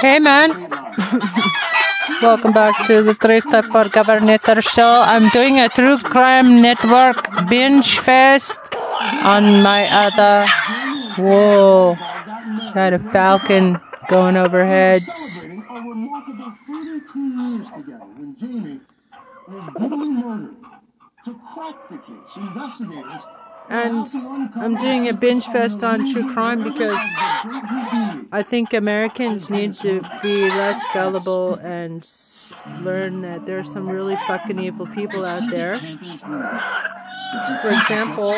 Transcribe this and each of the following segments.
Hey, man. Welcome back to the Three Step for Governor show. I'm doing a true crime network binge fest on my other. Whoa. Got a falcon going overheads. And I'm doing a binge fest on true crime because I think Americans need to be less gullible and learn that there's some really fucking evil people out there. For example,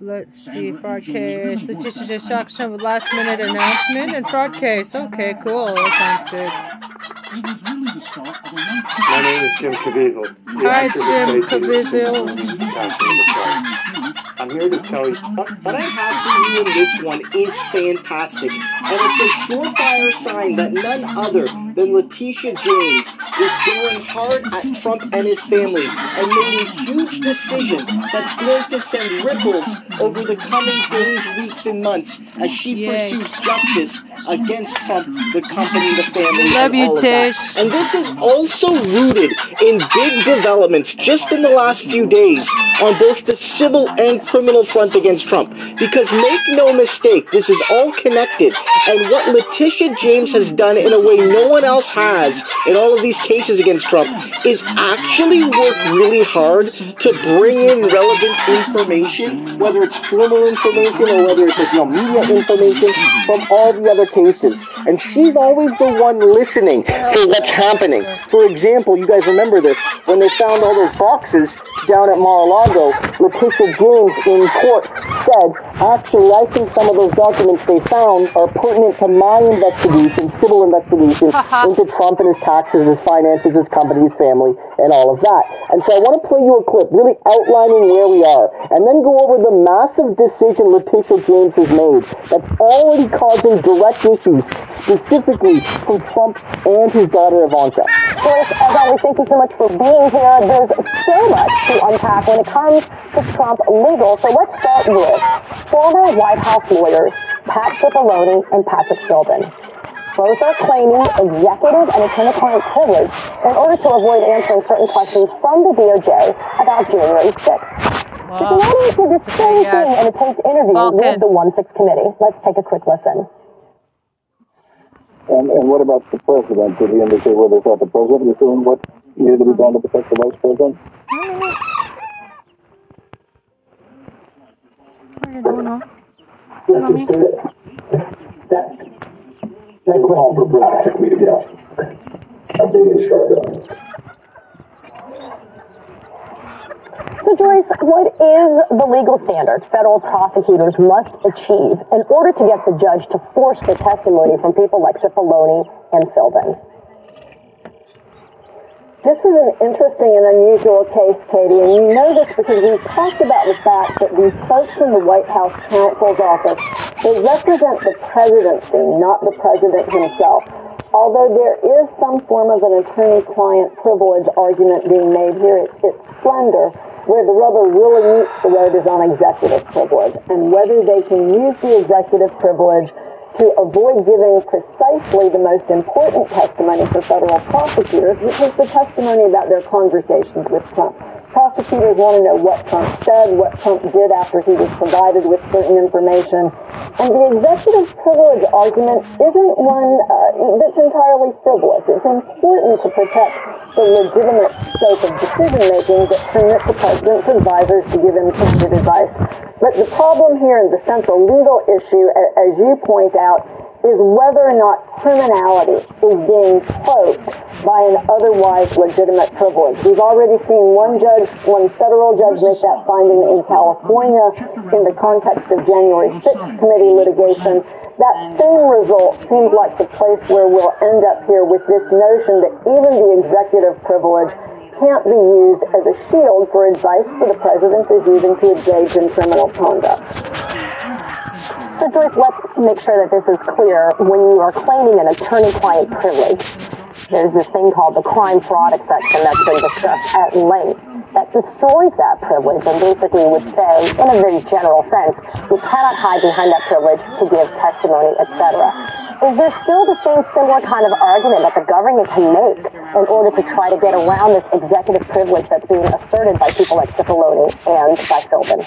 Let's see, fraud case. Last minute announcement and fraud case. Okay, cool. That sounds good. My name is Jim Caviezel. Hi, Jim Caviezel. I'm here to tell you what, what I have for you in this one is fantastic, and it's a surefire sign that none other than Letitia James is going hard at Trump and his family and made a huge decision that's going to send ripples over the coming days, weeks, and months as she Yay. pursues justice against Trump, the company, the family, Love and you, all Tish. of that. And this is also rooted in big developments just in the last few days on both the civil and criminal front against Trump. Because make no mistake, this is all connected. And what Letitia James has done in a way no one else has in all of these cases against Trump is actually worked really hard to bring in relevant information, whether it's formal information or whether it's you know, media information from all the other cases. And she's always the one listening for what's happening. For example, you guys remember this, when they found all those boxes down at Mar-a-Lago, Letitia James in court said, actually, I think some of those documents they found are pertinent to my investigation, civil investigation, uh-huh. into Trump and his taxes, his finances, his company, his family, and all of that. And so I want to play you a clip really outlining where we are, and then go over the massive decision Letitia James has made that's already causing direct issues, specifically for Trump and his daughter Ivanka. Joyce, as always, thank you so much for being here. There's so much to unpack when it comes to Trump legal. So let's start with former White House lawyers Pat Cipollone and Patrick Philbin. Both are claiming executive and attorney-client privilege in order to avoid answering certain questions from the DOJ about January 6th. Wow. Cipollone did the same thing in a taped interview with the 1-6 committee. Let's take a quick listen. And, and what about the president? Did he indicate whether he thought the president was doing what needed to be done to protect the vice president? Uh, I don't know. That, Take it for Brad. Took me to get I'm being instructed So, Joyce, what is the legal standard federal prosecutors must achieve in order to get the judge to force the testimony from people like Cipollone and Philbin? This is an interesting and unusual case, Katie, and you know this because we've talked about the fact that these folks in the White House counsel's office, they represent the presidency, not the president himself. Although there is some form of an attorney-client privilege argument being made here, it's, it's slender. Where the rubber really meets the road is on executive privilege and whether they can use the executive privilege to avoid giving precisely the most important testimony for federal prosecutors, which is the testimony about their conversations with Trump. Prosecutors want to know what Trump said, what Trump did after he was provided with certain information. And the executive privilege argument isn't one uh, that's entirely frivolous. It's important to protect the legitimate scope of decision making that permits the president's advisors to give him trusted advice. But the problem here and the central legal issue, as you point out, is whether or not criminality is being cloaked by an otherwise legitimate privilege. We've already seen one judge, one federal judge make that finding in California in the context of January 6th committee litigation. That same result seems like the place where we'll end up here with this notion that even the executive privilege can't be used as a shield for advice that the president is using to engage in criminal conduct. So, Joyce, let's make sure that this is clear. When you are claiming an attorney-client privilege, there's this thing called the crime fraud exception that's been discussed at length. that destroys that privilege and basically would say, in a very general sense, you cannot hide behind that privilege to give testimony, etc. Is there still the same similar kind of argument that the government can make in order to try to get around this executive privilege that's being asserted by people like Cipollone and by Philbin?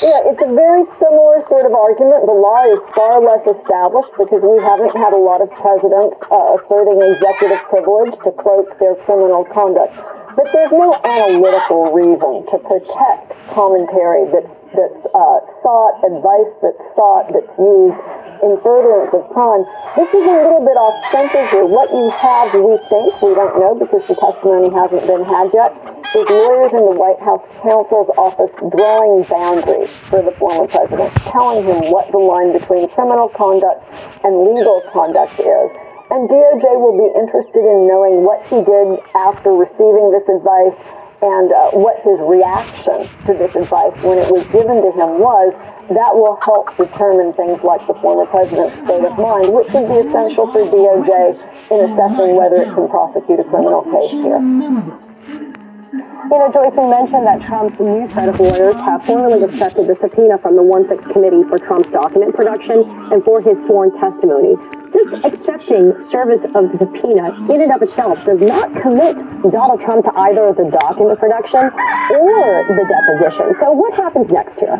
Yeah, it's a very similar sort of argument. The law is far less established because we haven't had a lot of presidents uh, asserting executive privilege to cloak their criminal conduct. But there's no analytical reason to protect commentary that's, that's uh, sought, advice that's sought, that's used in furtherance of crime. This is a little bit off center here. What you have, we think, we don't know because the testimony hasn't been had yet, is lawyers in the White House counsel's office drawing boundaries for the former president, telling him what the line between criminal conduct and legal conduct is. And DOJ will be interested in knowing what he did after receiving this advice and uh, what his reaction to this advice when it was given to him was that will help determine things like the former president's state of mind, which would be essential for DOJ in assessing whether it can prosecute a criminal case here. You know, Joyce, we mentioned that Trump's new set of lawyers have formally accepted the subpoena from the 1-6 committee for Trump's document production and for his sworn testimony. Just accepting service of the subpoena in and of itself does not commit Donald Trump to either the document production or the deposition. So what happens next here?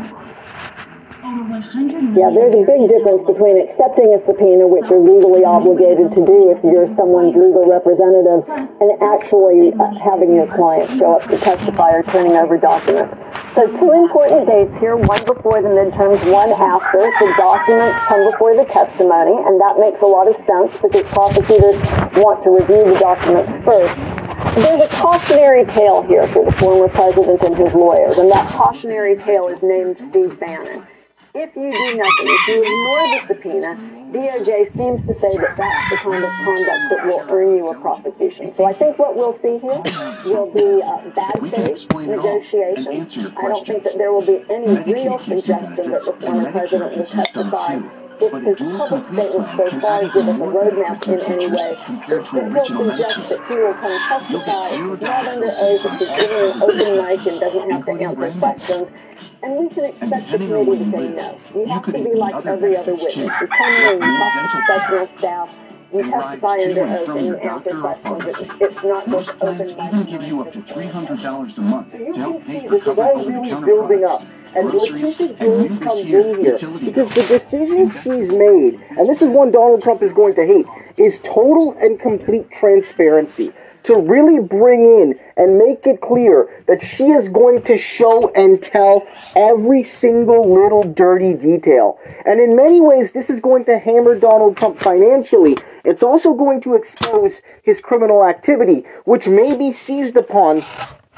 Yeah, there's a big difference between accepting a subpoena, which you're legally obligated to do if you're someone's legal representative, and actually uh, having your client show up to testify or turning over documents. So two important dates here, one before the midterms, one after. The documents come before the testimony, and that makes a lot of sense because prosecutors want to review the documents first. There's a cautionary tale here for the former president and his lawyers, and that cautionary tale is named Steve Bannon. If you do nothing, if you ignore the subpoena, DOJ seems to say that that's the kind of conduct that will earn you a prosecution. So I think what we'll see here will be uh, bad faith negotiations. I don't think that there will be any real suggestion that the former president will testify if his public statements so far give us a roadmap in any way, it will suggest that he will come testify not under oath, if he's given an open mic and doesn't have to answer questions. And we can expect the committee to say no. You have to be like every other witness. You come in you talk to professional staff, you testify under oath and you answer questions. It's not just open mic. We give you up to $300 a month to help pay for cover really building And Letitia James comes in here because the decision she's made, and this is one Donald Trump is going to hate, is total and complete transparency to really bring in and make it clear that she is going to show and tell every single little dirty detail. And in many ways, this is going to hammer Donald Trump financially. It's also going to expose his criminal activity, which may be seized upon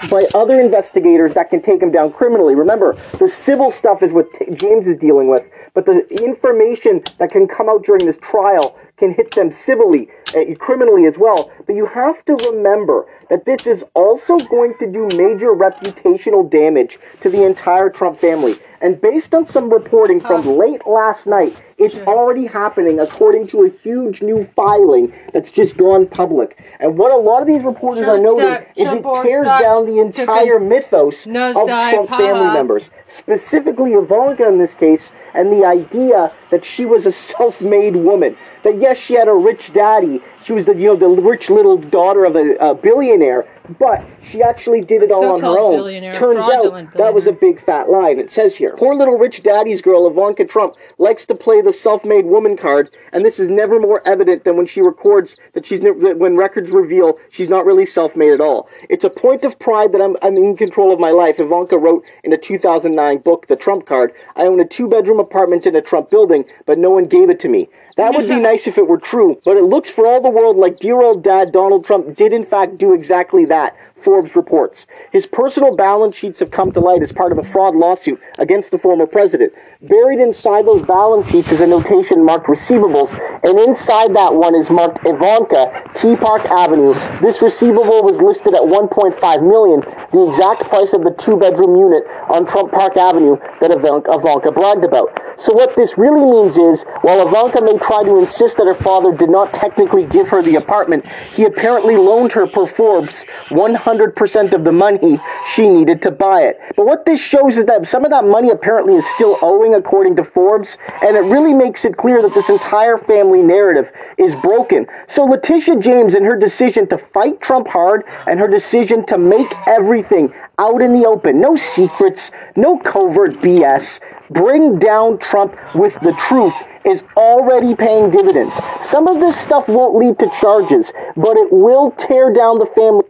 by other investigators that can take him down criminally. Remember, the civil stuff is what James is dealing with, but the information that can come out during this trial can hit them civilly, uh, criminally as well. But you have to remember that this is also going to do major reputational damage to the entire Trump family. And based on some reporting from late last night, it's already happening according to a huge new filing that's just gone public. And what a lot of these reporters are noting is it tears down the entire mythos of Trump family members, specifically Ivanka in this case, and the idea that she was a self-made woman. That yes, she had a rich daddy. She was the you know the rich little daughter of a, a billionaire, but she actually did it all on her own. Turns out that was a big fat lie. And it says here, poor little rich daddy's girl Ivanka Trump likes to play the self-made woman card, and this is never more evident than when she records that she's ne- that when records reveal she's not really self-made at all. It's a point of pride that I'm I'm in control of my life. Ivanka wrote in a 2009 book, The Trump Card. I own a two-bedroom apartment in a Trump building, but no one gave it to me. That would be nice if it were true, but it looks for all the world like dear old dad Donald Trump did in fact do exactly that that. Forbes reports. His personal balance sheets have come to light as part of a fraud lawsuit against the former president. Buried inside those balance sheets is a notation marked receivables, and inside that one is marked Ivanka, T Park Avenue. This receivable was listed at 1.5 million, the exact price of the two-bedroom unit on Trump Park Avenue that Ivanka, bragged about. So what this really means is, while Ivanka may try to insist that her father did not technically give her the apartment, he apparently loaned her per Forbes 100% of the money she needed to buy it. But what this shows is that some of that money apparently is still owing, according to Forbes, and it really makes it clear that this entire family narrative is broken. So Letitia James, and her decision to fight Trump hard and her decision to make everything out in the open, no secrets, no covert BS, bring down Trump with the truth is already paying dividends. Some of this stuff won't lead to charges, but it will tear down the family.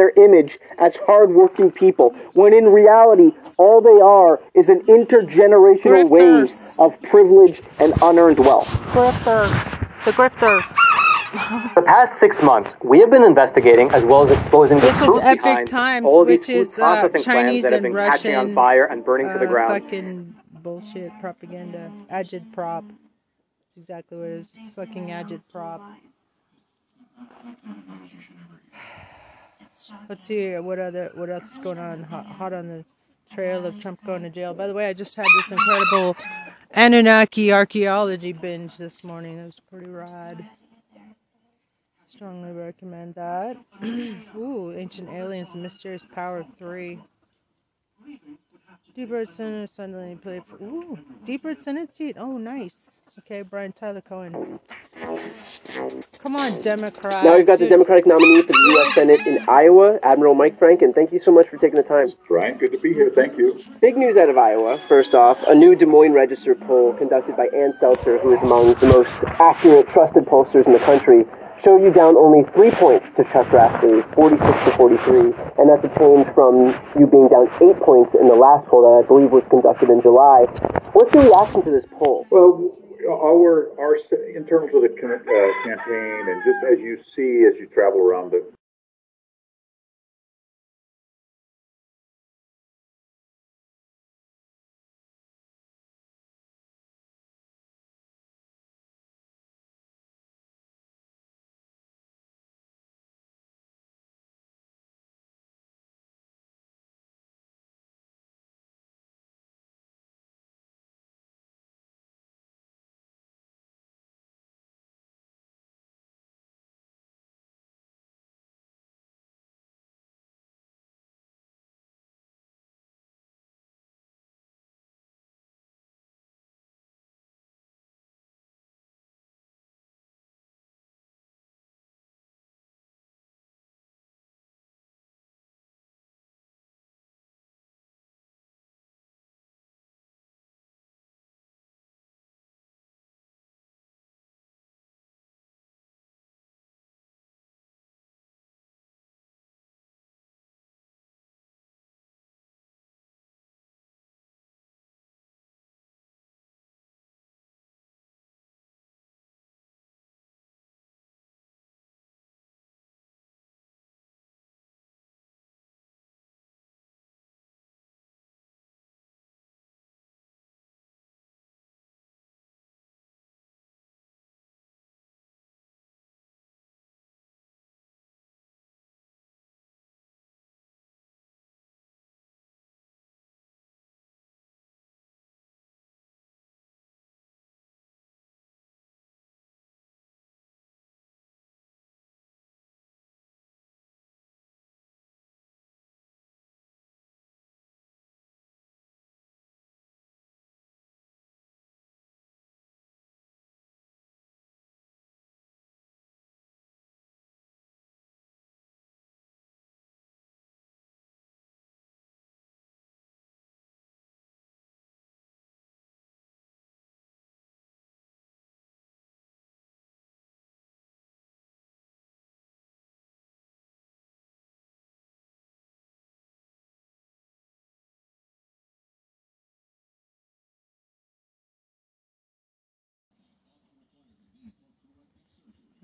Their image as hardworking people, when in reality, all they are is an intergenerational wave of privilege and unearned wealth. Grifters. The grifters. For the past six months, we have been investigating as well as exposing This the is truth Epoch behind Times, all of these which food is, uh, processing Chinese plants that have and been catching on fire and burning to the Uh, ground. fucking bullshit propaganda. Agitprop. That's exactly what it is. It's fucking agitprop. Let's see what other what else is going on hot, hot on the trail of Trump going to jail. By the way, I just had this incredible Anunnaki archaeology binge this morning. It was pretty rad. Strongly recommend that. Ooh, Ancient Aliens, Mysterious Power Three. Deep Red Senate suddenly played for. Ooh, Deep Red Senate seat. Oh, nice. Okay, Brian Tyler Cohen. Come on, Democrats. Now we've got the Democratic nominee for the U.S. Senate in Iowa, Admiral Mike Franken. Thank you so much for taking the time. Brian, good to be here. Thank you. Big news out of Iowa. First off, a new Des Moines Register poll conducted by Ann Selzer, who is among the most accurate, trusted pollsters in the country, showed you down only three points to Chuck Grassley, 46 to 43, and that's a change from you being down eight points in the last poll that I believe was conducted in July. What's your reaction to this poll? Well, our our s- internal to the uh, campaign, and just as you see as you travel around the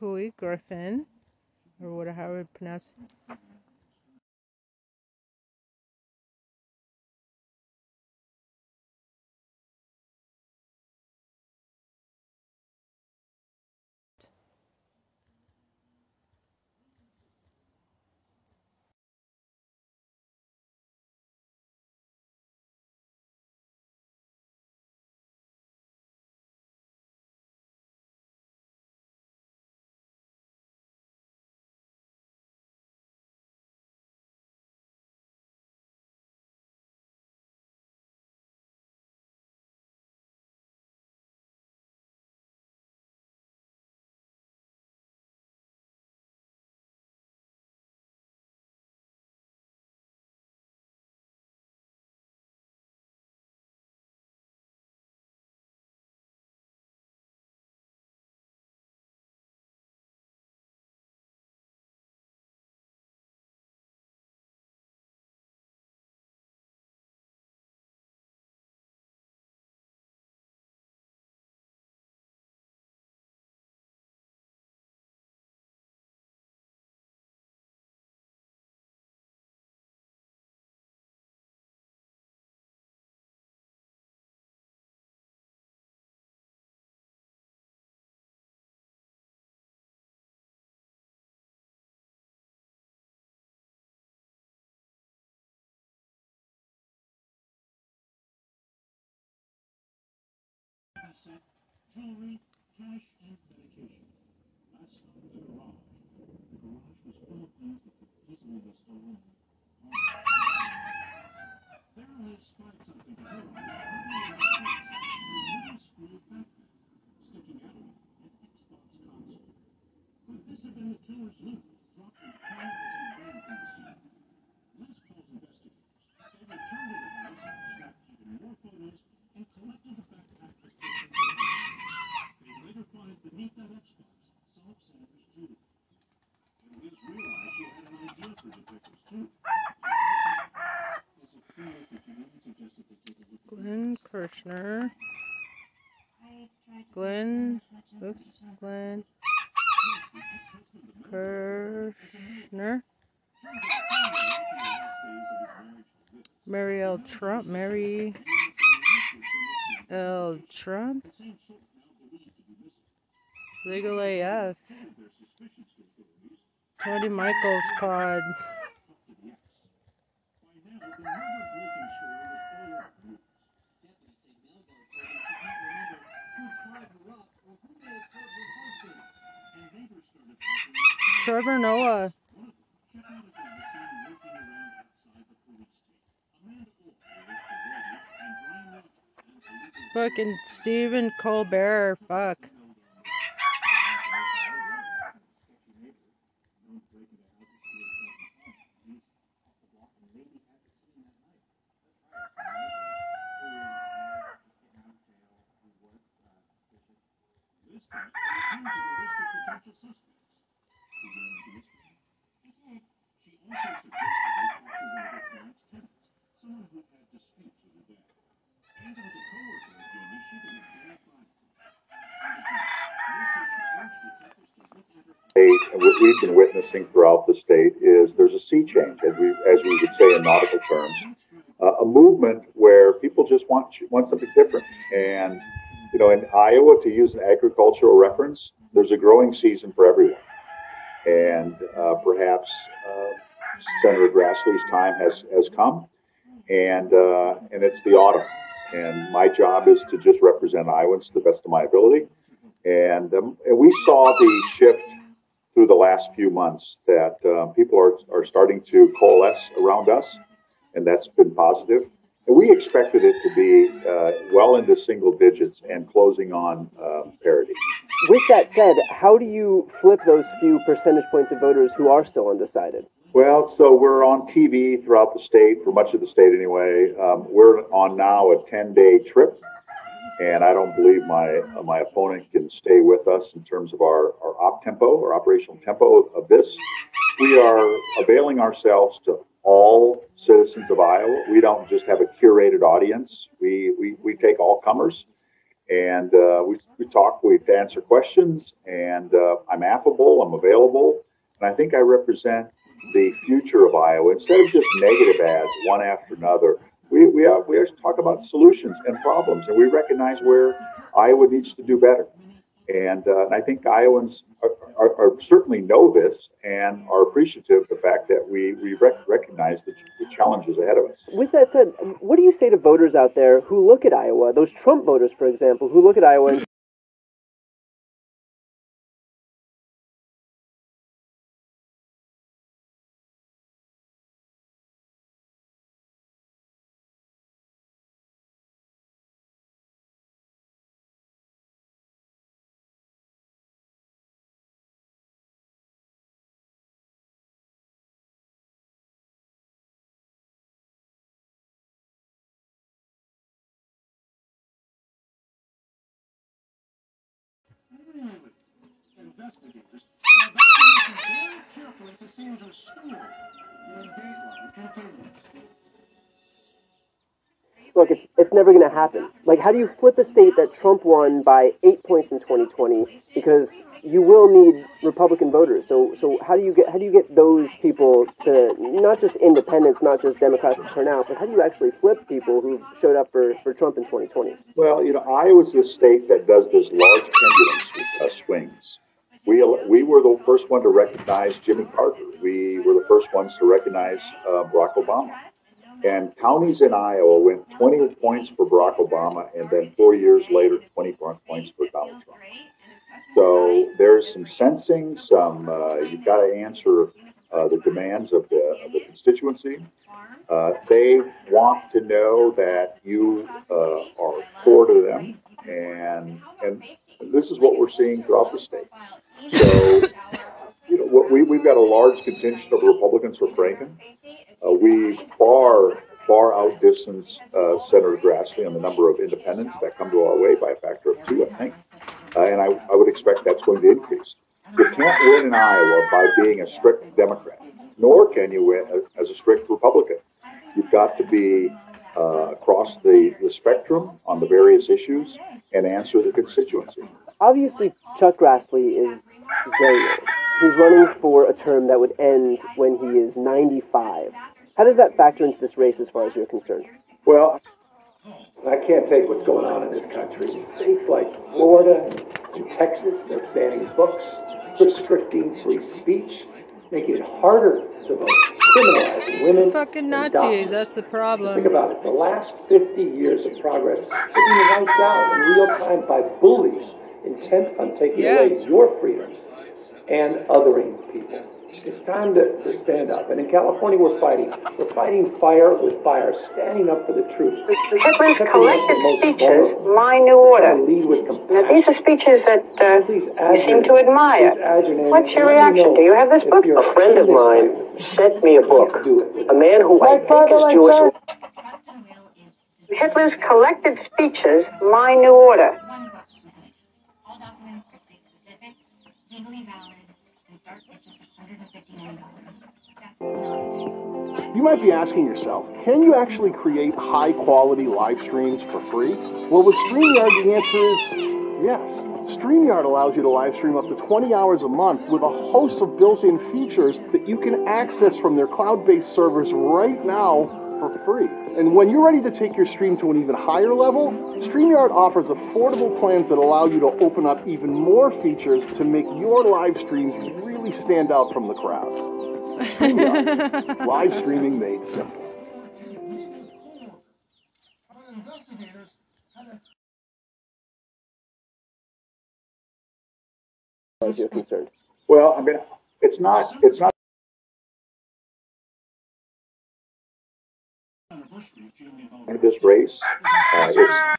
Couy Griffin, or whatever how would pronounce it. Jewelry, cash, and medication. Last found in the garage. The garage was full of things that could easily be stolen. There is quite something to her eyes. A little backpack. Sticking out of it, an Xbox console. Could this have been the killer's loot, dropped in plain as he from the scene? Liz calls investigators. They returned to the house, snapped even more photos, and collected the backpack as they later find beneath Sandra's jewelry. And Liz realized she had an idea for detectives too. Glenn Kirshner. Glenn, oops, Glenn Kirshner. Mary L. Trump, Mary L. Trump. Legal AF. Tony Michaels Pod. Trevor Noah. Fucking Stephen Colbert. Fuck. What we've been witnessing throughout the state is there's a sea change, as we, as we would say in nautical terms, uh, a movement where people just want want something different. And you know, in Iowa, to use an agricultural reference, there's a growing season for everyone, and uh, perhaps uh, Senator Grassley's time has has come, and uh, and it's the autumn. And my job is to just represent Iowans to the best of my ability. And, um, and we saw the shift through the last few months that uh, people are, are starting to coalesce around us, and that's been positive. We expected it to be uh, well into single digits and closing on um, parity. With that said, how do you flip those few percentage points of voters who are still undecided? Well, so we're on TV throughout the state, for much of the state anyway. Um, we're on now a 10 day trip, and I don't believe my uh, my opponent can stay with us in terms of our, our op tempo, our operational tempo of this. We are availing ourselves to all citizens of Iowa. We don't just have a curated audience, we, we, we take all comers. And uh, we, we talk, we answer questions, and uh, I'm affable, I'm available, and I think I represent the future of Iowa. Instead of just negative ads, one after another, we, we, are, we actually talk about solutions and problems, and we recognize where Iowa needs to do better. And, uh, and I think Iowans are, are, are, certainly know this and are appreciative of the fact that we, we rec- recognize the, the, challenges ahead of us. With that said, what do you say to voters out there who look at Iowa, those Trump voters, for example, who look at Iowa and investigators are evaluating very carefully to see into school when Dateline continues. Look, it's, it's never going to happen. Like, how do you flip a state that Trump won by eight points in 2020? Because you will need Republican voters. So, so how do you get how do you get those people to not just independents, not just Democrats to turn out, but how do you actually flip people who showed up for, for Trump in 2020? Well, you know, Iowa's the state that does this large pendulum uh, swings. We, we were the first one to recognize Jimmy Carter. We were the first ones to recognize uh, Barack Obama. And counties in Iowa went 20 points for Barack Obama, and then four years later, 20 points for Donald Trump. So there's some sensing, some uh, you've got to answer uh, the demands of the, of the constituency. Uh, they want to know that you uh, are core to them, and and this is what we're seeing throughout the state. So, you know, what we we've got a large contingent of Republicans for Franken. Uh, we far far outdistance uh, Senator Grassley on the number of independents that come to our way by a factor of two, I think, uh, and I, I would expect that's going to increase. You can't win in Iowa by being a strict Democrat, nor can you win as a strict Republican. You've got to be uh, across the, the spectrum on the various issues and answer the constituency. Obviously, Chuck Grassley is very old. He's running for a term that would end when he is 95. How does that factor into this race as far as you're concerned? Well, I can't take what's going on in this country. States like Florida and Texas, they're banning books, restricting free speech, making it harder to vote, criminalizing women. Fucking Nazis, that's the problem. Think about it. The last 50 years of progress are being wiped out in real time by bullies intent on taking Yeah. away your freedoms and othering people. It's time to, to stand up. And in California, we're fighting. We're fighting fire with fire, standing up for the truth. Hitler's Protecting collected speeches, vulnerable. My New Order. Lead with Now, these are speeches that uh, you seem to admire. please add your name What's your and let me reaction? Do you have this book? A friend of mine sent me a book. A man who I think is Jewish. Hitler's collected speeches, My New Order. All documents are state specific, legally valid, and just $159. That's not You might be asking yourself, can you actually create high quality live streams for free? Well, with StreamYard, the answer is yes. StreamYard allows you to live stream up to 20 hours a month with a host of built in features that you can access from their cloud based servers right now for free. And when you're ready to take your stream to an even higher level, StreamYard offers affordable plans that allow you to open up even more features to make your live streams really stand out from the crowd. StreamYard, live streaming made simple. Investigators had a As far as you're concerned. Well, I mean, it's not. It's not. This race, uh, it's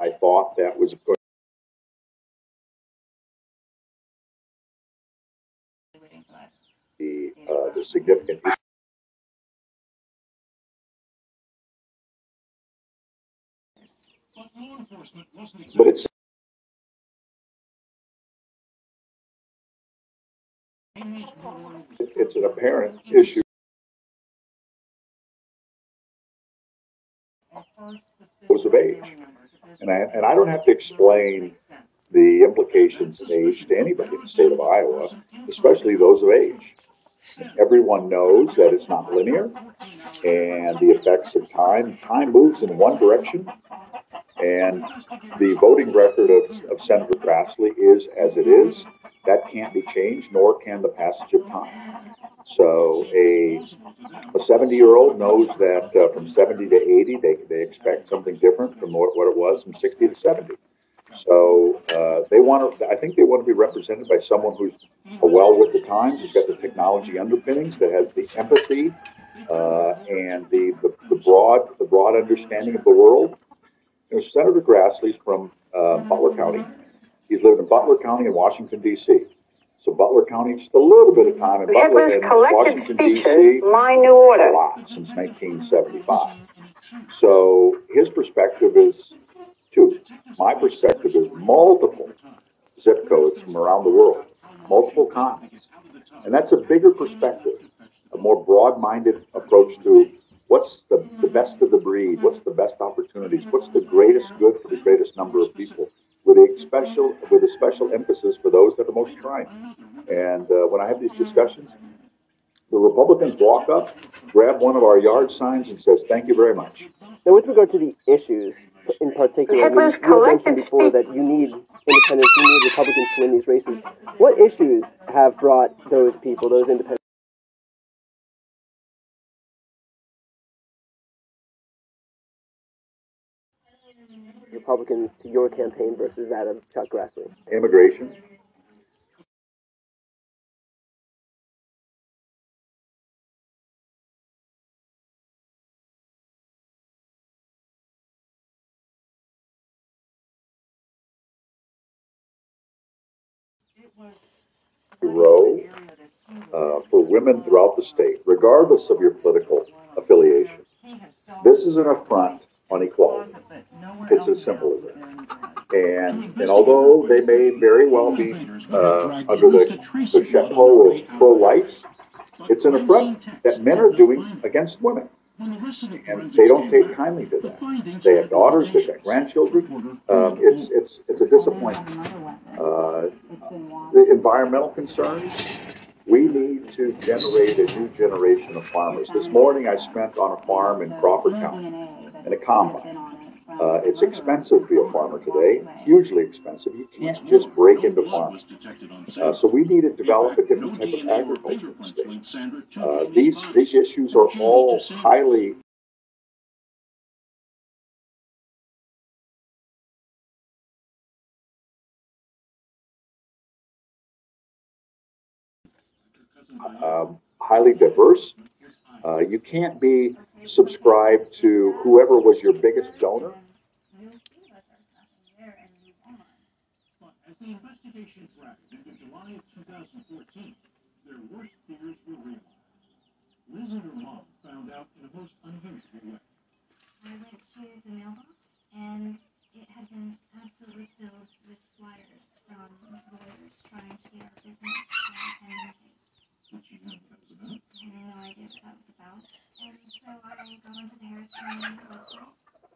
I thought that was going. The uh, the significant but it's It's an apparent issue. Of age, and I and I don't have to explain the implications of age to anybody in the state of Iowa, especially those of age. Everyone knows that it's not linear and the effects of time. Time moves in one direction and the voting record of, of Senator Grassley is as it is. That can't be changed, nor can the passage of time. So a a 70 year old knows that uh, from 70 to 80, they, they expect something different from what, what it was from 60 to 70. So uh, they want to. I think they want to be represented by someone who's well with the times, who's got the technology underpinnings, that has the empathy uh, and the, the, the broad the broad understanding of the world. You know, Senator Grassley's from uh, Butler County. He's lived in Butler County and Washington D.C. So Butler County, just a little bit of time in Butler Hitler's and collected Washington speeches, D.C. My New Order. A lot since 1975. So his perspective is two. My perspective is multiple zip codes from around the world, multiple continents. And that's a bigger perspective, a more broad minded approach to what's the, the mm-hmm. best of the breed, what's the best opportunities, what's the mm-hmm. greatest good for the greatest number of mm-hmm. people, with a special, with a special emphasis for those that are most trying. And uh, when I have these discussions, the Republicans walk up, grab one of our yard signs, and says, "Thank you very much." Now, with regard to the issues in particular, I mean, you mentioned collective before that you need independents, you need Republicans to win these races. What issues have brought those people, those independents? Republicans to your campaign versus that of Chuck Grassley? Immigration, Roe uh, for women throughout the state, regardless of your political affiliation. This is an affront on equality. It's as simple as that. And, and although they may very well be uh, under the, the chapeau of pro-life, it's an affront that men are doing against women. And they don't take kindly to that. They have daughters, they've grandchildren. Um, it's, it's, it's a disappointment. Uh, the environmental concerns, we need to generate a new generation of farmers. This morning I spent on a farm in Crawford County in a combine. Uh, it's expensive to be a farmer today, hugely expensive. You can't just break into farming. Uh, so we need to develop a different type of agriculture in the state. Uh, these, these issues are all highly um, highly diverse. Uh, you can't be subscribed to whoever was your biggest donor. The investigation progressed into July of 2014, their worst fears were realized. Liz and her mom found out in a most unusual way. I went to the mailbox and it had been absolutely filled with flyers from lawyers trying to get our business case. Did she know? I had no idea what that was about. And so I got onto the Harris County website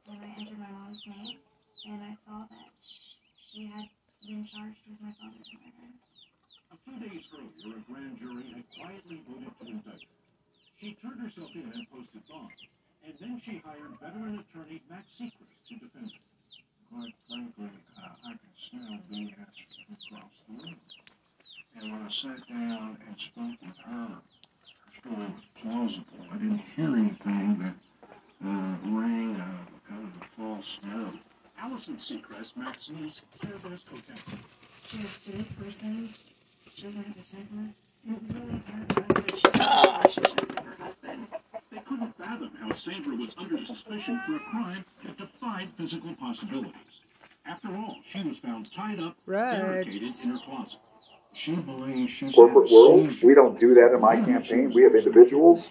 and I entered my mom's name and I saw that sh- she had been charged with my father's murder. A few days earlier, a grand jury had quietly voted to indict her. She turned herself in and posted bond, and then she hired veteran attorney Max Secrest to defend her. Quite frankly, I could smell BS across the room. And when I sat down and spoke with her, her story was plausible. I didn't hear anything that uh, rang uh, out of a false note. Allison Secrest, Maxine's Fairbanks co-counsel. She's a sweet person. She doesn't have a temper. It was really hard for us she had a relationship with her husband. They couldn't fathom how Sandra was under suspicion for a crime that defied physical possibilities. After all, she was found tied up, barricaded in her closet. Corporate world. We don't do that in my campaign. We have individuals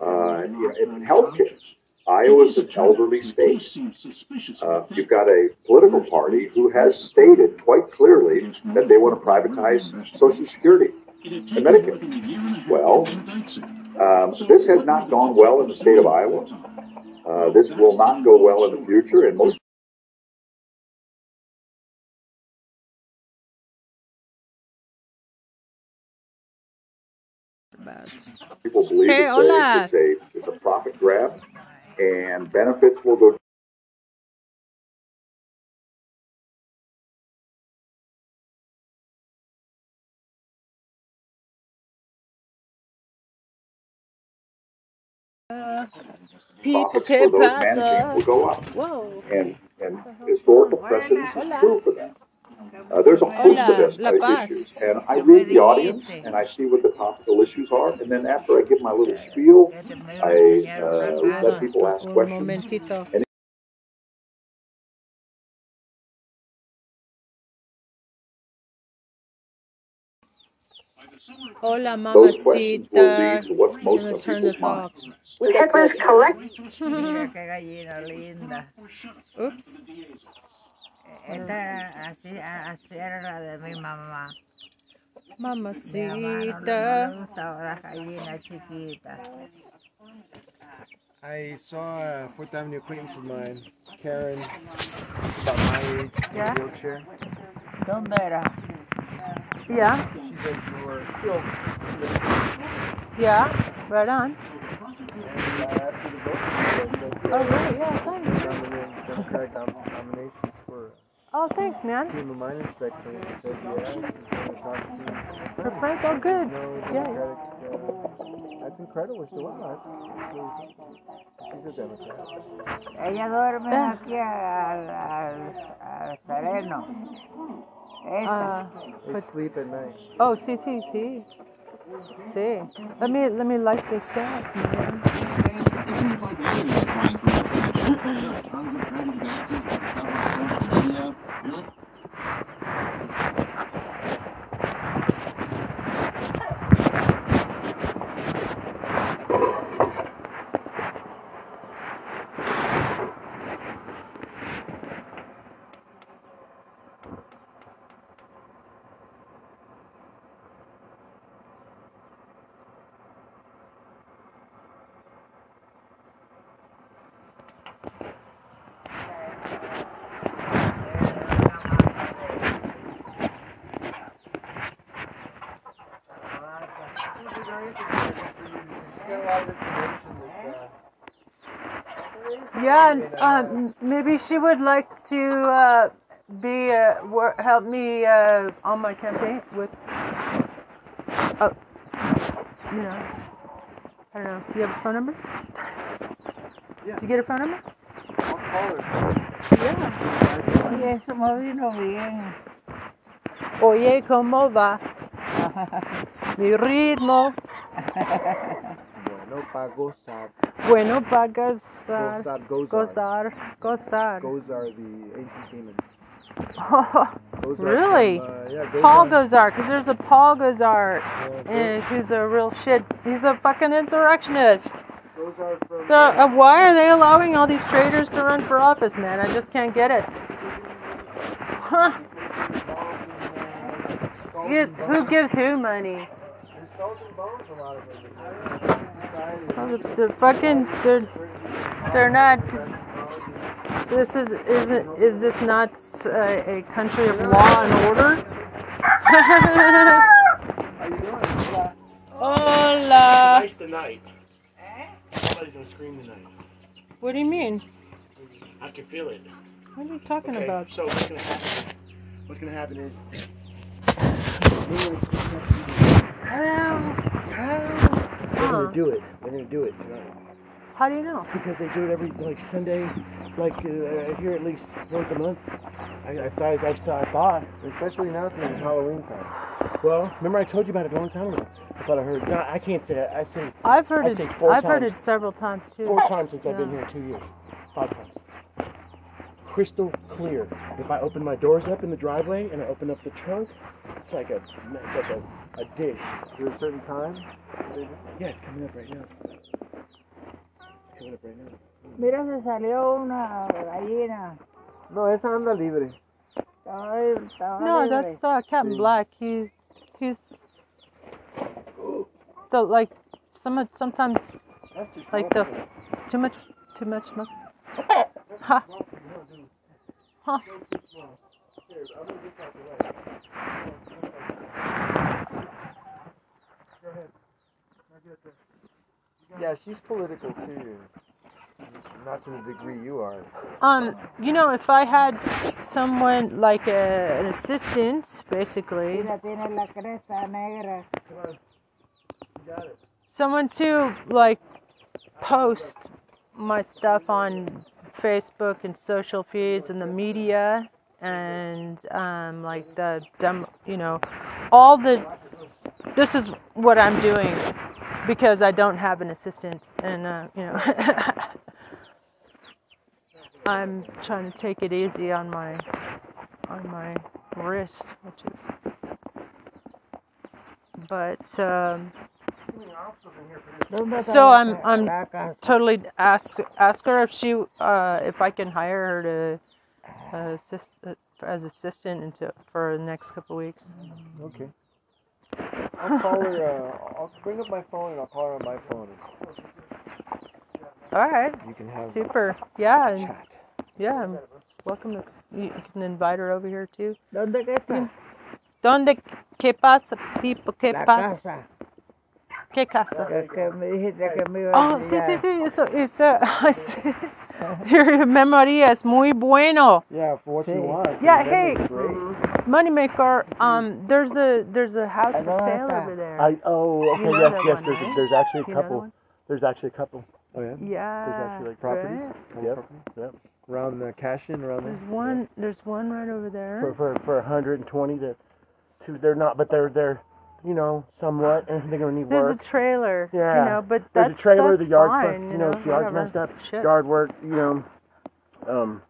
uh, know, in healthcare. Iowa's an elderly state. Uh, you've got a political party who has stated quite clearly that they want to privatize Social Security and Medicare. Well, um, this has not gone well in the state of Iowa. Uh, this will not go well in the future, and most People believe Hey, it's, a, it's a it's a profit grab, and benefits will go profits for those managing will go up. Whoa. And and historical precedence is true for that. Uh, there's a host Hola, of La Paz. issues, and I read the audience and I see what the topical issues are, and then after I give my little spiel, I uh, let people ask questions. momentito. And Hola, those questions will mamacita. lead to what's I'm most gonna on turn people's this off. minds. Collect. Mira qué gallina linda. Oops. Esta era así, así era la de mi mamá. Mi mamá no, le- no le gustaba la gallina chiquita. I saw a Fourth Avenue acquaintance of mine, Karen, about my age, in Yeah? a wheelchair. ¿Dónde era? Yeah. She said you were still Yeah. Right on. and uh, after the vote, she said Oh, really? Yeah, thanks. nominated Democratic nom- nominations for Oh, thanks, man. FEMA mine inspection. And said, yeah, to talk to Her friends are good. no Yeah. Uh, that's incredible. She said, wow, that's. She's a Democrat. Ella duerme Ah. aquí al, al, al sereno. Uh, They sleep at night. oh, sí, see, sí. Sí. Let me let me light this up, man. It seems like everything is trying for attention. Tons of trending dances and stuff on social media. Really? Yeah, and, um, maybe she would like to uh, be uh, wor- help me uh, on my campaign with. Oh, you know, I don't know. Do you have a phone number? Yeah. Did you get a phone number? I'll call her. Yeah. Oye, eso me vino bien. Oye, ¿cómo va? Mi ritmo. Bueno, pa gozar. Bueno, para gozar. Gozar, gozar. Gozar. Gozar. The ancient. Oh, Those really? from, uh, yeah, those Paul Gosar, because there's a Paul Gosar, Yeah, and who's a real shit. He's a fucking insurrectionist. Are from. So, uh, why are they allowing all these traitors to run for office, man? I just can't get it. Huh? Who gives who money? The, the fucking they're they're not. This is isn't is this not a, a country of law and order? Hola. Nice tonight. Somebody's gonna scream tonight. What do you mean? I can feel it. What are you talking Okay, about? so what's gonna happen? Is, what's gonna happen is. They're gonna do it. They're gonna do it tonight How do you know? because they do it every like Sunday, like uh, here at least once a month. I, I thought I thought I thought, especially now since it's Halloween time. Well, remember I told you about it a long time ago. I thought I heard. No, I can't say it. I say. I've heard I it. I've heard it several times too. Four times since I've been here, two years. Five times. Crystal clear. If I open my doors up in the driveway and I open up the trunk, it's like a, it's like a, a dish. At a certain time. Yeah, it's coming up right now. It's coming up right now. Mira, se salió una gallina. No, esa anda libre. Estaba, estaba No, libre. that's uh, Captain Black. He's he's the like some sometimes like this too much too much smoke. Ha. Huh. Yeah, she's political too. Not to the degree you are. Um, you know, if I had someone like a, an assistant, basically, Mira, tiene la cresta negra. someone to like post my stuff on Facebook and social feeds and the media and um, like the you know, all the. This is what I'm doing because I don't have an assistant, and uh, you know, I'm trying to take it easy on my on my wrist, which is. But um, ¿Dónde está so I'm I'm totally ask ask her if she uh, if I can hire her to uh, assist uh, as assistant into for the next couple weeks. Okay. I'll call her. Uh, I'll bring up my phone and I'll call her on my phone. All right. You can have Super. Yeah. and- Yeah. Welcome to. You can invite her over here too. ¿Dónde que está? ¿Dónde? ¿Qué pasa, people? ¿Qué La pasa? Casa. ¿Qué casa? Que, que me dijiste que me iba a Oh, sí, sí, enseñar. sí. Eso, eso, Your memory es muy bueno. Yeah, for what you want. Yeah, hey, memory's great. Moneymaker. Um, there's a there's a house for sale over there. I oh okay yes yes one, there's right? there's actually a You know that couple there's actually a couple Oh yeah. Yeah. there's actually like Properties. right? yep yep Around the cash in around There's there. one. There's one right over there. for for for 120 to to they're not but they're they're you know somewhat and they're gonna need There's work There's a trailer. yeah You know, but there's a trailer that's the yard's fine. fu- you know know, yard's messed up Shit. yard work you know um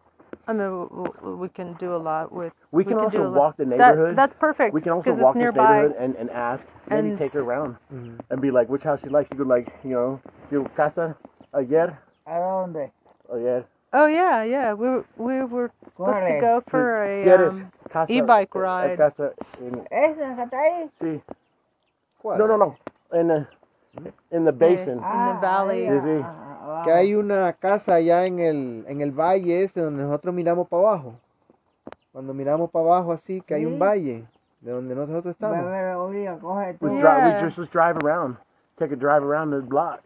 I mean, w- w- we can do a lot with. we can do also walk the That- neighborhood that's perfect. we can also walk the neighborhood and, and ask maybe And- take her around and be like which house she likes you go like you know you casa ayer ¿A dónde? ayer Oh yeah, yeah. We were, we were supposed to go for a um, e-bike ride. casa en, ¿Esa que está ahí? sí ¿Cuál? no no no in the in the basin eh, in the ah, valley. Sí, sí. Ah, ah, ah Que hay una casa allá en el, en el valle ese donde nosotros miramos para abajo. Cuando miramos para abajo así, que hay un Sí. valle de donde nosotros estamos. Bebé, oye, coge tú. We, dri- we Yeah. just just drive around, take a drive around the block.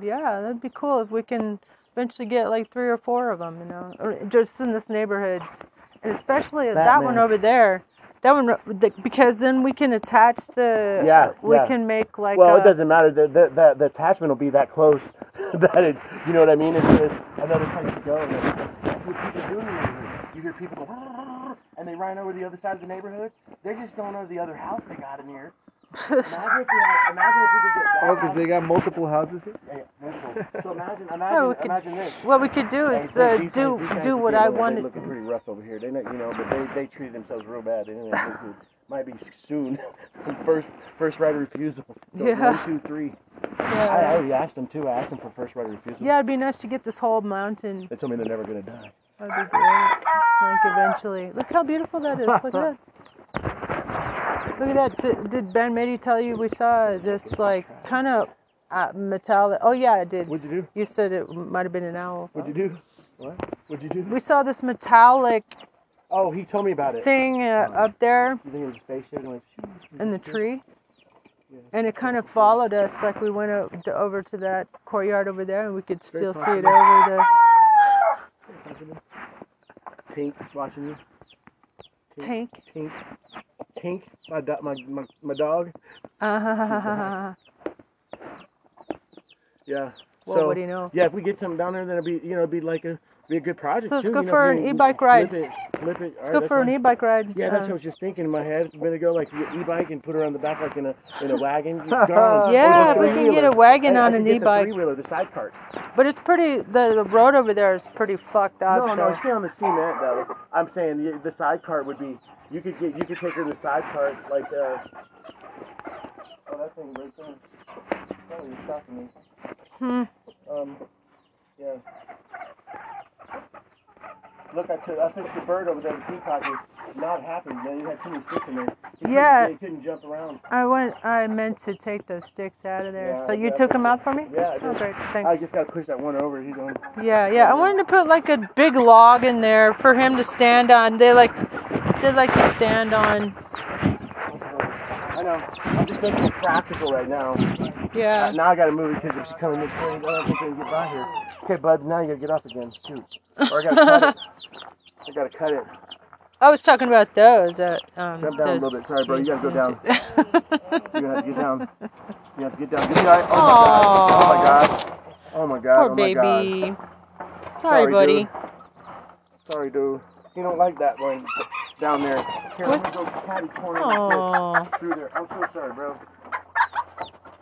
Yeah, that'd be cool if we can eventually get like three or four of them. You know, or just in this neighborhood, and especially that, one Batman. over there. That one, the- because then we can attach the. Yeah, We yeah. can make like. well, a, it doesn't matter. The, the the the attachment will be that close that it's you know what I mean. It's just another place to go. And that's what people do in the. You hear people go ah, and they run over the other side of the neighborhood. They're just going over the other house they got in here. Imagine if we had, imagine if we could get that. Oh, because they got multiple houses here? Yeah, yeah, multiple. So imagine, Yeah, imagine, we could- imagine this. What we could do is uh, these do guys- these do what getting I old. wanted. They're looking pretty rough over here. They, know- you know, but they they treated themselves real bad. They didn't have food. Might be soon. first first right of refusal. So Yeah. One, two, three. I, I already asked them too. I asked them for first right of refusal. Yeah, it'd be nice to get this whole mountain. They told me they're never gonna die. That'd be great. Like eventually. Look how beautiful that is. Look at that. Look at that. Did, did Ben Mady tell you we saw this like kind of uh, metallic? Oh yeah, I did. What'd you do? You said it might have been an owl. What'd you do? What? What'd you do? We saw this metallic Oh, he told me about it. thing uh, up there You think it was a spaceship? Like, in the tree, and it kind of followed us. Like we went over to that courtyard over there, and we could still see it over the Tink watching you. tank. Tink. Tink. My do- my my, my dog. Yeah. Well, so, what do you know? Yeah, if we get something down there, then it'll be you know it'd be like a be a good project. So let's too, go you know, for an e-bike ride. it- flip it. Let's go for an fine. e-bike ride. Yeah, that's Uh, what I was just thinking in my head. We're gonna go like e-bike and put her on the back like in a in a wagon. Yeah, if we can get a wagon I on could an e-bike. three-wheeler, the side cart. But it's pretty. The, the road over there is pretty fucked up. No, so. no, stay on the cement though. I'm saying the, the side cart would be. You could get. You could take her to the side part like. Uh, oh, that thing right there. Oh, you're stopping me. Hmm. Um, yeah. Look, I took I took the bird over there. The peacock was not happy. Man, you had too many sticks in there. He couldn't- Yeah. He couldn't jump around. I went. I meant to take those sticks out of there. Yeah, so you yeah, took them out for me? Yeah, I Oh, great. I just got to push that one over. He's on. Yeah, yeah. I wanted to put like a big log in there for him to stand on. They like. They like to stand on. I know. I'm just it practical right now. Yeah. Uh, now I gotta move because if she's coming this way, I don't think they can get by here. Okay, bud, now you gotta get off again. Shoot. Or I gotta cut it. I gotta cut it. I was talking about those. Uh, um, Jump down a little bit. Sorry, bro. You gotta go down. Have to get down. You have to get down. Oh my god. Oh my god. Oh my god. Poor oh my God. baby. Sorry, buddy. Dude. Sorry, dude. You don't like that one down there. Here, I'm gonna go catty corner through there. I'm so sorry, bro.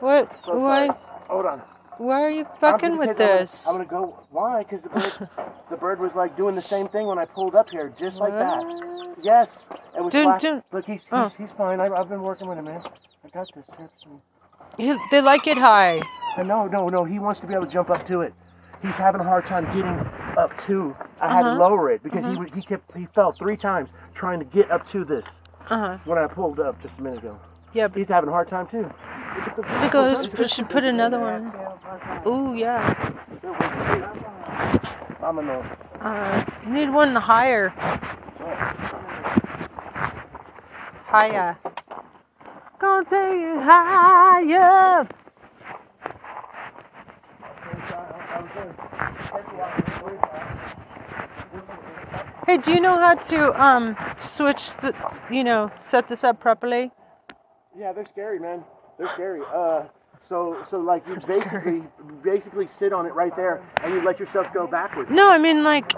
What? So why? sorry. Hold on. Why are you fucking with because I'm gonna- this? I'm gonna go. Why? Because the bird, the bird was like doing the same thing when I pulled up here, just like that. Yes. It was black. don't- Look, he's he's, oh. he's fine. I, I've been working with him, man. I got this. He- They like it high. Uh, No, no, no. He wants to be able to jump up to it. He's having a hard time getting up to. I had to Uh-huh. lower it because he would- he kept he fell three times trying to get up to this Uh huh. when I pulled up just a minute ago. Yeah, He's having a hard time too. Nicholas, we should put another one. Ooh, yeah. I'm a no. Uh, you need one higher. Higher. Gonna take you higher. Hey, do you know how to um switch, the, you know, set this up properly? Yeah, they're scary, man. They're scary. Uh, so so like you basically basically sit on it right there and you let yourself go backwards. No, I mean like,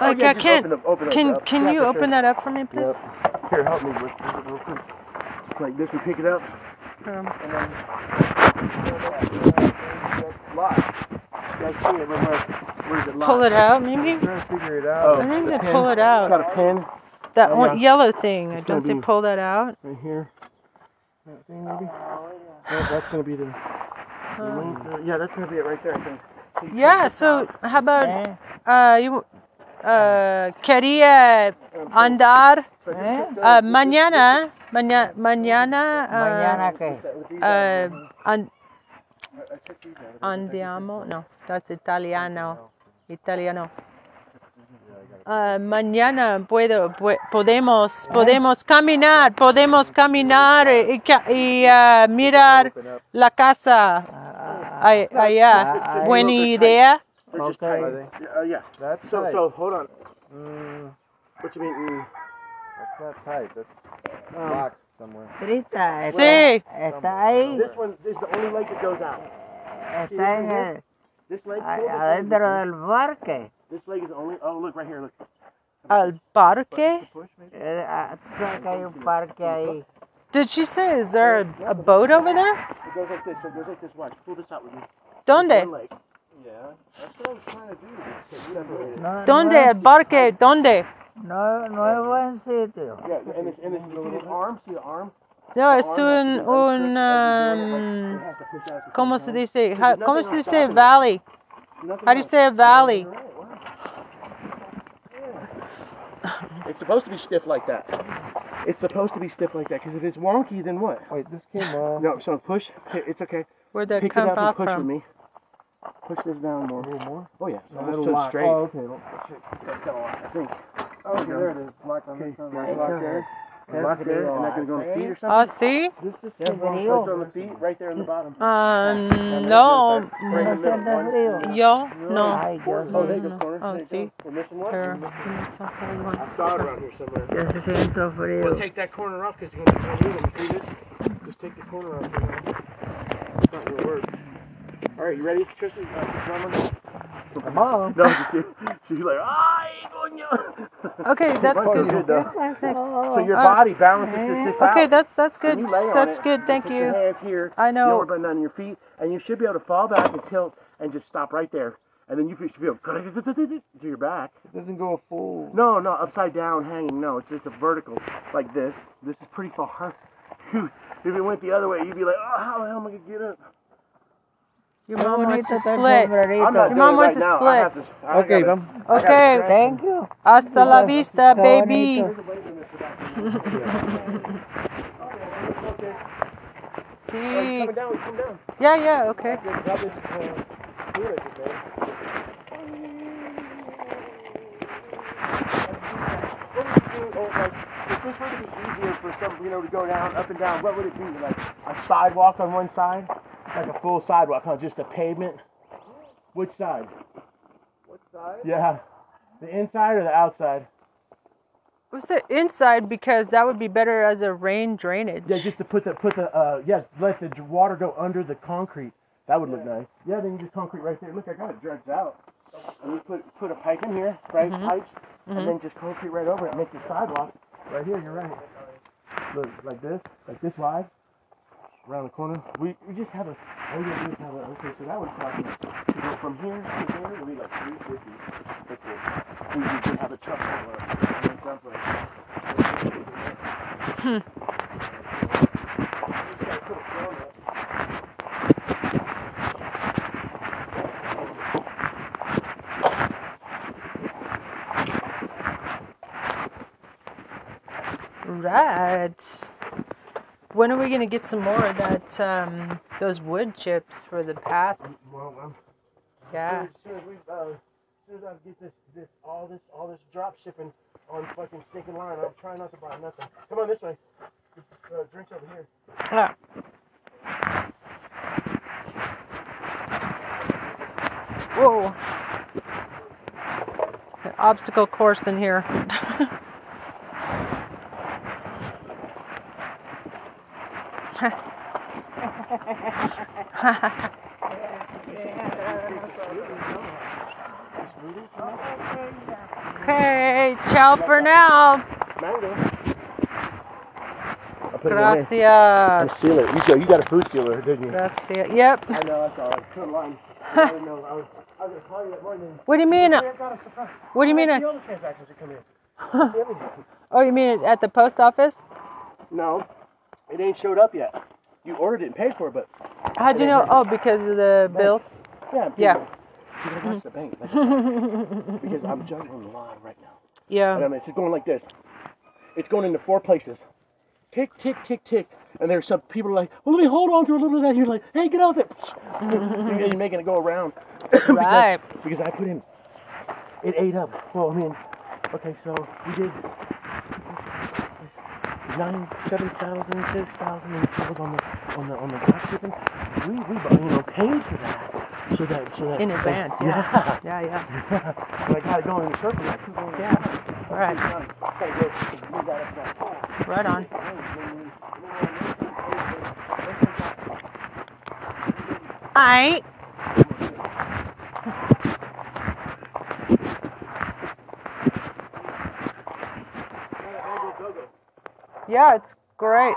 Oh, like yeah, I can't. open open can up. can Yeah, you open sure. that up for me, please? Yep. Here, help me with it real quick. Like this, we pick it up. Um, And then that's locked. You guys see it? Where, where, where's it locked? pull it out, maybe. Trying to figure it out. I think they pin. pull it out. Got a pin That Oh, one yeah. yellow thing. It's Don't gonna they pull that out? right here. That thing maybe. Yeah, that's gonna be the. the uh, yeah, that's gonna be it right there. I think. Yeah. So how about uh you uh quería andar uh, mañana mañana mañana uh, ¿Mañana qué? uh, an, andiamo no that's italiano italiano Uh, mañana puedo pue- podemos podemos caminar podemos caminar y, uh, mirar la casa ay- allá buena idea. Uh, yeah. That's so tight. so hold on. Mm, What you mean? Mm. that's not tight. That's Um, locked somewhere. Trita, Sí. está, está ahí, This one is the only lake that goes out. está en el, This lake, a- pull this leg. adentro del parque. This leg is only. Oh, look right here. Look. al parque Eh, ah, tú sabes que hay un parque ahí. did she say is there a, a boat over there It goes like this. So it goes like this. Watch. Pull this out with me. donde One. Yeah. That's what I was trying to do. to separate. No, donde no, el parque donde no, no es buen sitio. Yeah, and this, and this, you see this arm? See the arm? no es un un um, ¿Cómo se dice? How, ¿Cómo se dice valley? How do you say a valley? It's supposed to be stiff like that. It's supposed to be stiff like that because if it's wonky, then what? Wait, this came off. No, so push. It's okay. Where'd that Pick come it up off and push from? with me. Push this down more. A little more? Oh yeah. No, So it'll so straight. Oh, okay. Don't- That's got a lock, I think. Oh, okay, there it is. Locked on this Okay, side. lock there. Lock there. And that gonna go on the feet or Oh, something? sí? This is Qué yeah, frío. it's on the feet, right there on the bottom. Um, no, Right in the No middle. sientes One, frío. two. yo, no. Ay, Dios Oh, there you mío. go, corner. Oh, There you sí. go. We're missing one. Here. I saw it around here somewhere. Yo siento Well, frío. take that corner off because it's going to be tiny. See this? Just take the corner off. For now. It's not going to work. All right, you ready, Tristan? Uh, drummer? Come on. No, just kidding. She's like, ay, coño. Okay, that's good. you're though. Thanks. So your Uh, body balances this, this Okay, that's that's And good. you lay on That's it, good. Thank put your you. hands here. I You don't know. worry about none of your feet, and you should be able to fall back and tilt and just stop right there. And then you should be able to your back. It doesn't go full. No, no, upside down, hanging. No, it's just a vertical, like this. This is pretty far. if it went the other way, you'd be like, oh, how the hell am I gonna get up? Your mom wants to split. sombrerito. I'm not Your mom wants to now. I have split. to, Okay, gotta- vamos. I gotta Okay. Thank you. Hasta la vista, baby. bonito. Hey, Sí. coming down, come down. Yeah, yeah. Okay. Grab this, uh, tool right there, man. What would you do, oh, like, if this were to be easier for some, you know, to go down, up and down, what would it be? Like a sidewalk on one side, like a full sidewalk, huh? Just a pavement. Which side? What side? Yeah, the inside or the outside? Was the inside because that would be better as a rain drainage? Yeah, just to put the put the uh yeah, let the water go under the concrete. That would look nice. Yeah, then you just concrete right there. Look, I got it dredged out. And you put put a pipe in here, right? Mhm. Pipes, Mhm. and then just concrete right over it. Make the sidewalk right here. You're right. Look, like this, like this wide, around the corner. We we just have a. All we gotta do is have a. Okay, so that would cost us to go from here to there. It'll be like three fifty. That's it. We we have a truck or a dump or Hmm. Right. When are we gonna get some more of that? Um, those wood chips for the path? Well, um, Yeah. As soon as we, uh, as soon as I get this, this, all this, all this drop shipping on fucking stinking line, I'm trying not to buy nothing. Come on this way. Uh, drinks over here. Ah. Whoa. An obstacle course in here. okay, ciao for now. Mango. I'll put it in there. Gracias. I'll seal. You got, you got a food sealer, didn't you? Gracias. Yep. I know, that's all right. Put a line. I didn't know. I was, I was going to call you that morning. What do you mean? I got a surprise. What do you mean? I see all the transactions that come in. I see everything. Oh, you mean at the post office? No, it ain't showed up yet. You ordered it and paid for it, but How'd you know? Oh, because of the bills? yeah, Yeah. You gotta watch the bank. Because I'm juggling a lot right now. Yeah. And I mean, it's going like this. It's going into four places. Tick, tick, tick, tick. And there's some people like, well, let me hold on to a little bit of that. You're like, hey, get off it. You're you're making it go around. because, Right. Because I put in, it ate up. Well, I mean, okay, so we did nine, seven thousand, six thousand in sales on the on the on the drop shipping. We we you know paid for that. So that so that In that- advance, yeah. yeah. Yeah, yeah. And I got it going in a circle. I keep going Yeah. All right. Okay, good. Move that up now. Right Yeah, it's great.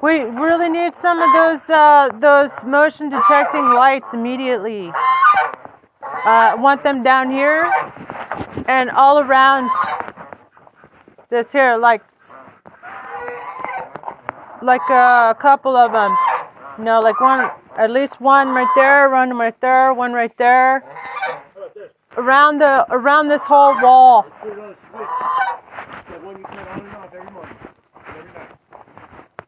We really need some of those uh, those motion detecting lights immediately. Uh, want them down here and all around this here, like like a couple of them. You know, like one, at least one right there, one right there, one right there. Around the around this whole wall. Put it on a switch. The one you turn on and off every morning. Every night.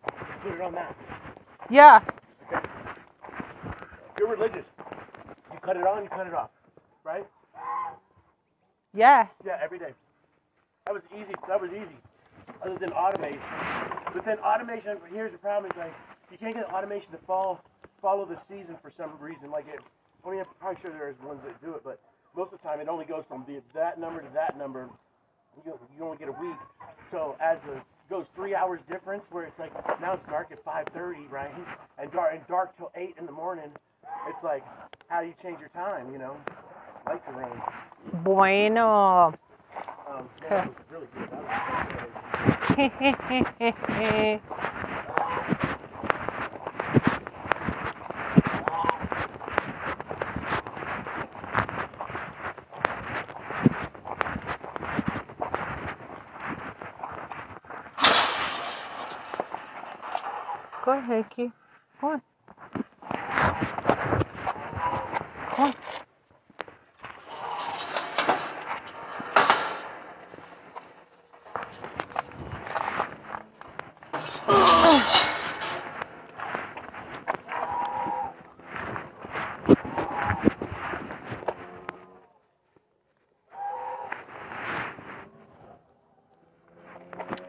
Just put it on that. Yeah. You're religious. You cut it on, you cut it off. Right? Yeah. Yeah, every day. That was easy. That was easy. Other than automation. But then automation, here's the problem, is like, you can't get automation to follow, follow the season for some reason. Like, it, I mean, I'm probably sure there's ones that do it, but most of the time it only goes from the, that number to that number. You, you only get a week. So as the goes three hours difference, where it's like now it's dark at 5:30, right? And dark and dark till eight in the morning. It's like, how do you change your time? You know, lights are running. Bueno. Um, yeah, it was really है कि कौन कौन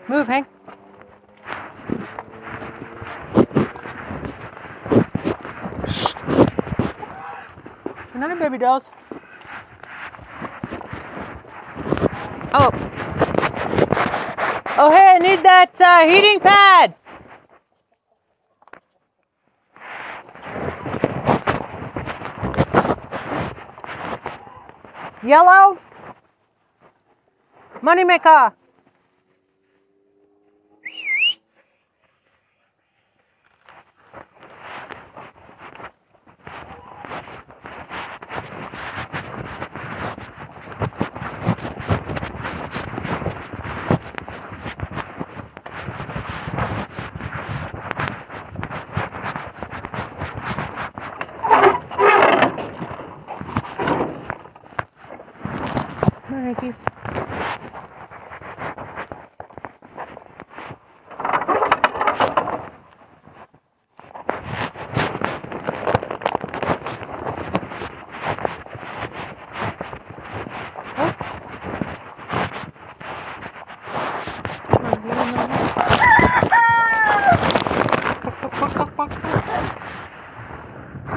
Move, Hank. Dolls. Oh. Oh, hey, I need that uh, heating pad. Yellow. Moneymaker. Thank you.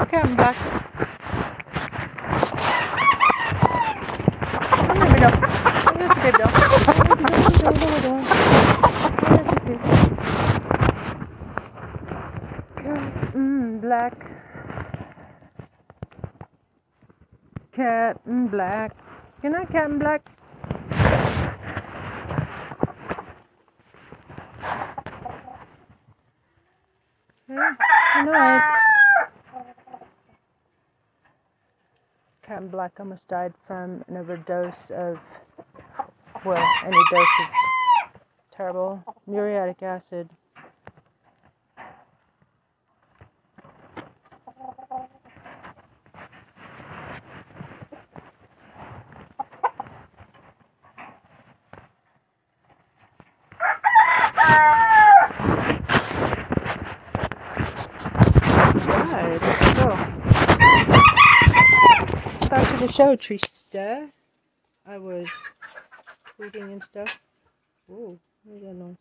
Okay, I'm back. Come here, baby doll. Come here, baby doll. Cat in black. Cat in black. Good night, cat in black. Yeah, good night. Cat in Black almost died from an overdose of, well, any dose is terrible. Muriatic acid. Right, so back to the show, Trista. I was tweeting and stuff. Whoa, what is that noise?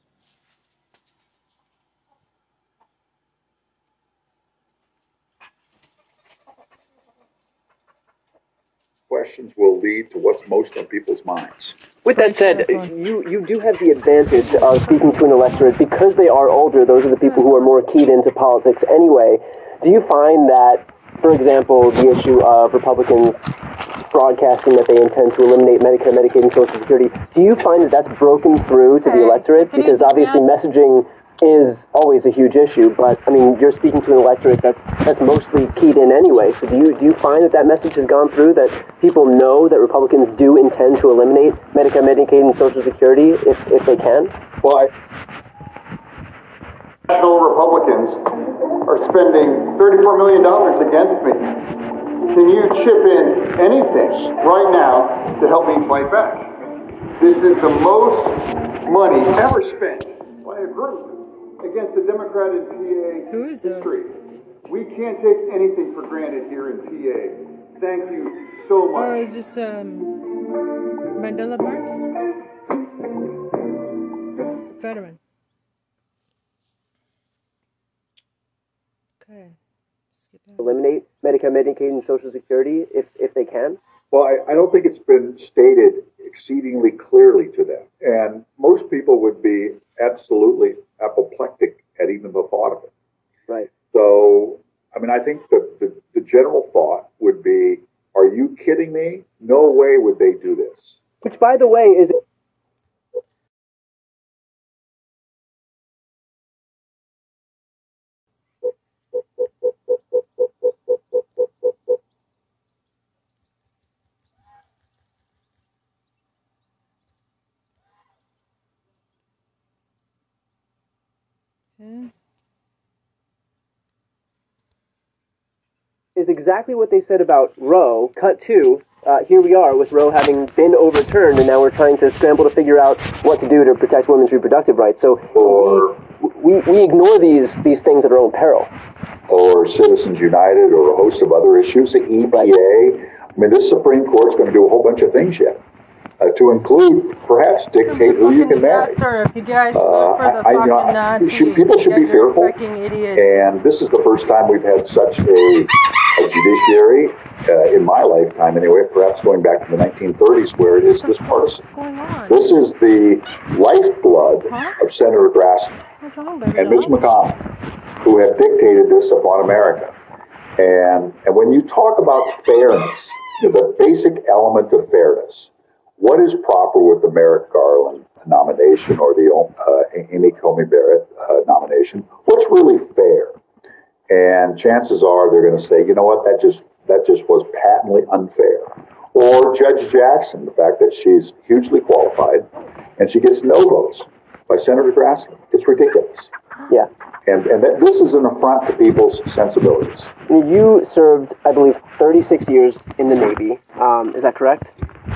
Questions will lead to what's most on people's minds. With that said, you, you do have the advantage of speaking to an electorate because they are older. Those are the people who are more keyed into politics anyway. Do you find that, for example, the issue of Republicans broadcasting that they intend to eliminate Medicare, Medicaid, and Social Security, do you find that that's broken through to the electorate? Because obviously messaging is always a huge issue, but I mean, you're speaking to an electorate that's that's mostly keyed in anyway. So do you do you find that that message has gone through that people know that Republicans do intend to eliminate Medicare, Medicaid, and Social Security if if they can? Well, I, national Republicans are spending $34 million against me. Can you chip in anything right now to help me fight back? This is the most money ever spent by a group against the Democrat in PA history. We can't take anything for granted here in PA. Thank you so much. Or is this um, Mandela Marks? Veteran. Okay. Eliminate Medicare, Medicaid, and Social Security if if they can. Well, I, I don't think it's been stated exceedingly clearly to them. And most people would be absolutely apoplectic at even the thought of it. Right. So, I mean, I think the, the, the general thought would be, are you kidding me? No way would they do this. Which, by the way, is is exactly what they said about Roe. Cut two. Uh, here we are with Roe having been overturned, and now we're trying to scramble to figure out what to do to protect women's reproductive rights. So we, we, we ignore these these things at our own peril. Or Citizens United or a host of other issues, the EPA. I mean, this Supreme Court's going to do a whole bunch of things yet. uh, to include perhaps dictate who you can marry. Disaster if you guys Uh, for the I- I- you fucking know, Nazis. should- people should be guys are fearful. And this is the first time we've had such a, a judiciary uh, in my lifetime, anyway, perhaps going back to the 1930s, where it is this partisan. This is the lifeblood of Senator Grassley and Mitch McConnell, who have dictated this upon America. And and when you talk about fairness, you know, the basic element of fairness, what is proper with the Merrick Garland nomination or the uh, Amy Coney Barrett uh, nomination? What's really fair? And chances are they're going to say, you know what, that just that just was patently unfair. Or Judge Jackson, the fact that she's hugely qualified and she gets no votes by Senator Grassley. It's ridiculous. Yeah. And and that, this is an affront to people's sensibilities. I mean, you served, I believe, 36 years in the Navy. Um, is that correct?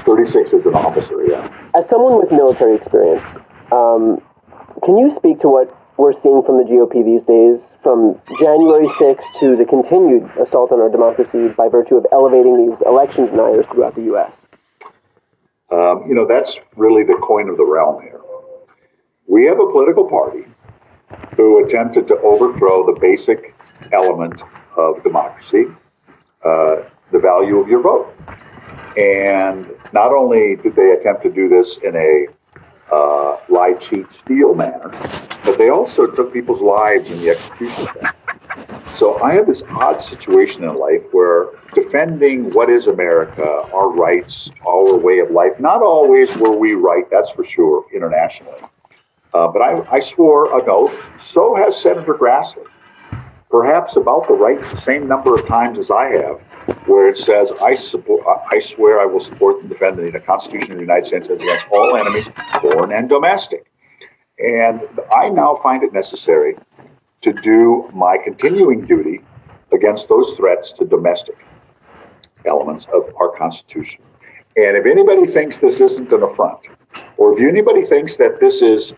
36 as an officer, yeah. As someone with military experience, um, can you speak to what we're seeing from the GOP these days, from January 6th to the continued assault on our democracy by virtue of elevating these election deniers throughout the U.S.? Um, you know, that's really the coin of the realm here. We have a political party who attempted to overthrow the basic element of democracy, uh, the value of your vote. And not only did they attempt to do this in a uh, lie, cheat, steal manner, but they also took people's lives in the execution of. So I have this odd situation in life where defending what is America, our rights, our way of life, not always were we right, that's for sure, internationally. Uh, but I, I swore an oath, so has Senator Grassley. Perhaps about the right the same number of times as I have, where it says, I, support, I swear I will support and defend the Constitution of the United States against all enemies, foreign and domestic. And I now find it necessary to do my continuing duty against those threats to domestic elements of our Constitution. And if anybody thinks this isn't an affront, or if anybody thinks that this is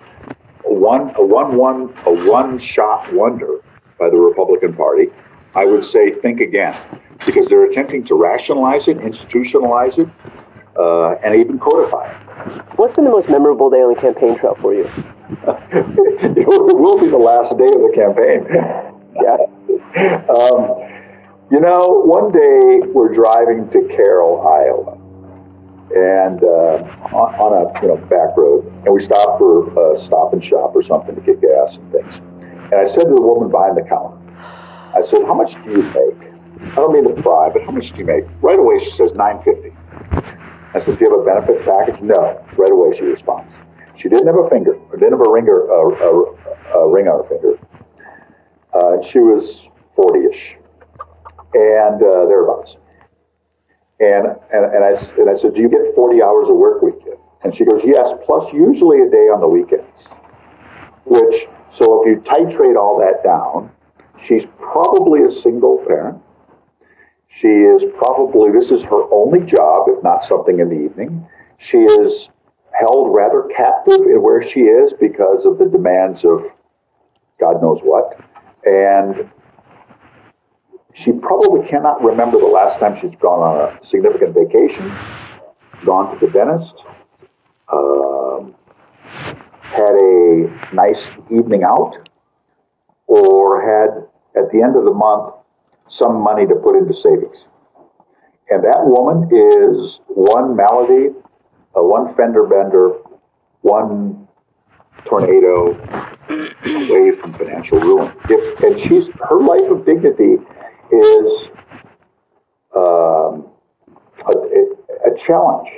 a one a one one a one shot wonder by the Republican Party, I would say think again, because they're attempting to rationalize it, institutionalize it, uh, and even codify it. What's been the most memorable day on the campaign trail for you? it will be the last day of the campaign. yeah. Um, you know, one day we're driving to Carroll, Iowa, and uh, on, on a you know back road, and we stopped for a stop and shop or something to get gas and things. And I said to the woman behind the counter, I said, "How much do you make?" I don't mean to pry, but how much do you make? Right away, she says nine fifty. I said, "Do you have a benefits package?" No. Right away, she responds. She didn't have a finger, or didn't have a ringer, a, a, a ring on her finger. Uh, she was forty-ish, and uh, thereabouts. And and and I and I said, "Do you get forty hours of work week?" And she goes, "Yes, plus usually a day on the weekends." Which, so if you titrate all that down, she's probably a single parent. She is probably this is her only job, if not something in the evening. She is held rather captive in where she is because of the demands of God knows what. And she probably cannot remember the last time she's gone on a significant vacation, gone to the dentist, um, had a nice evening out, or had at the end of the month some money to put into savings. And that woman is one malady, uh, one fender bender, one tornado away from financial ruin. If, and she's her life of dignity is um, a, a, a challenge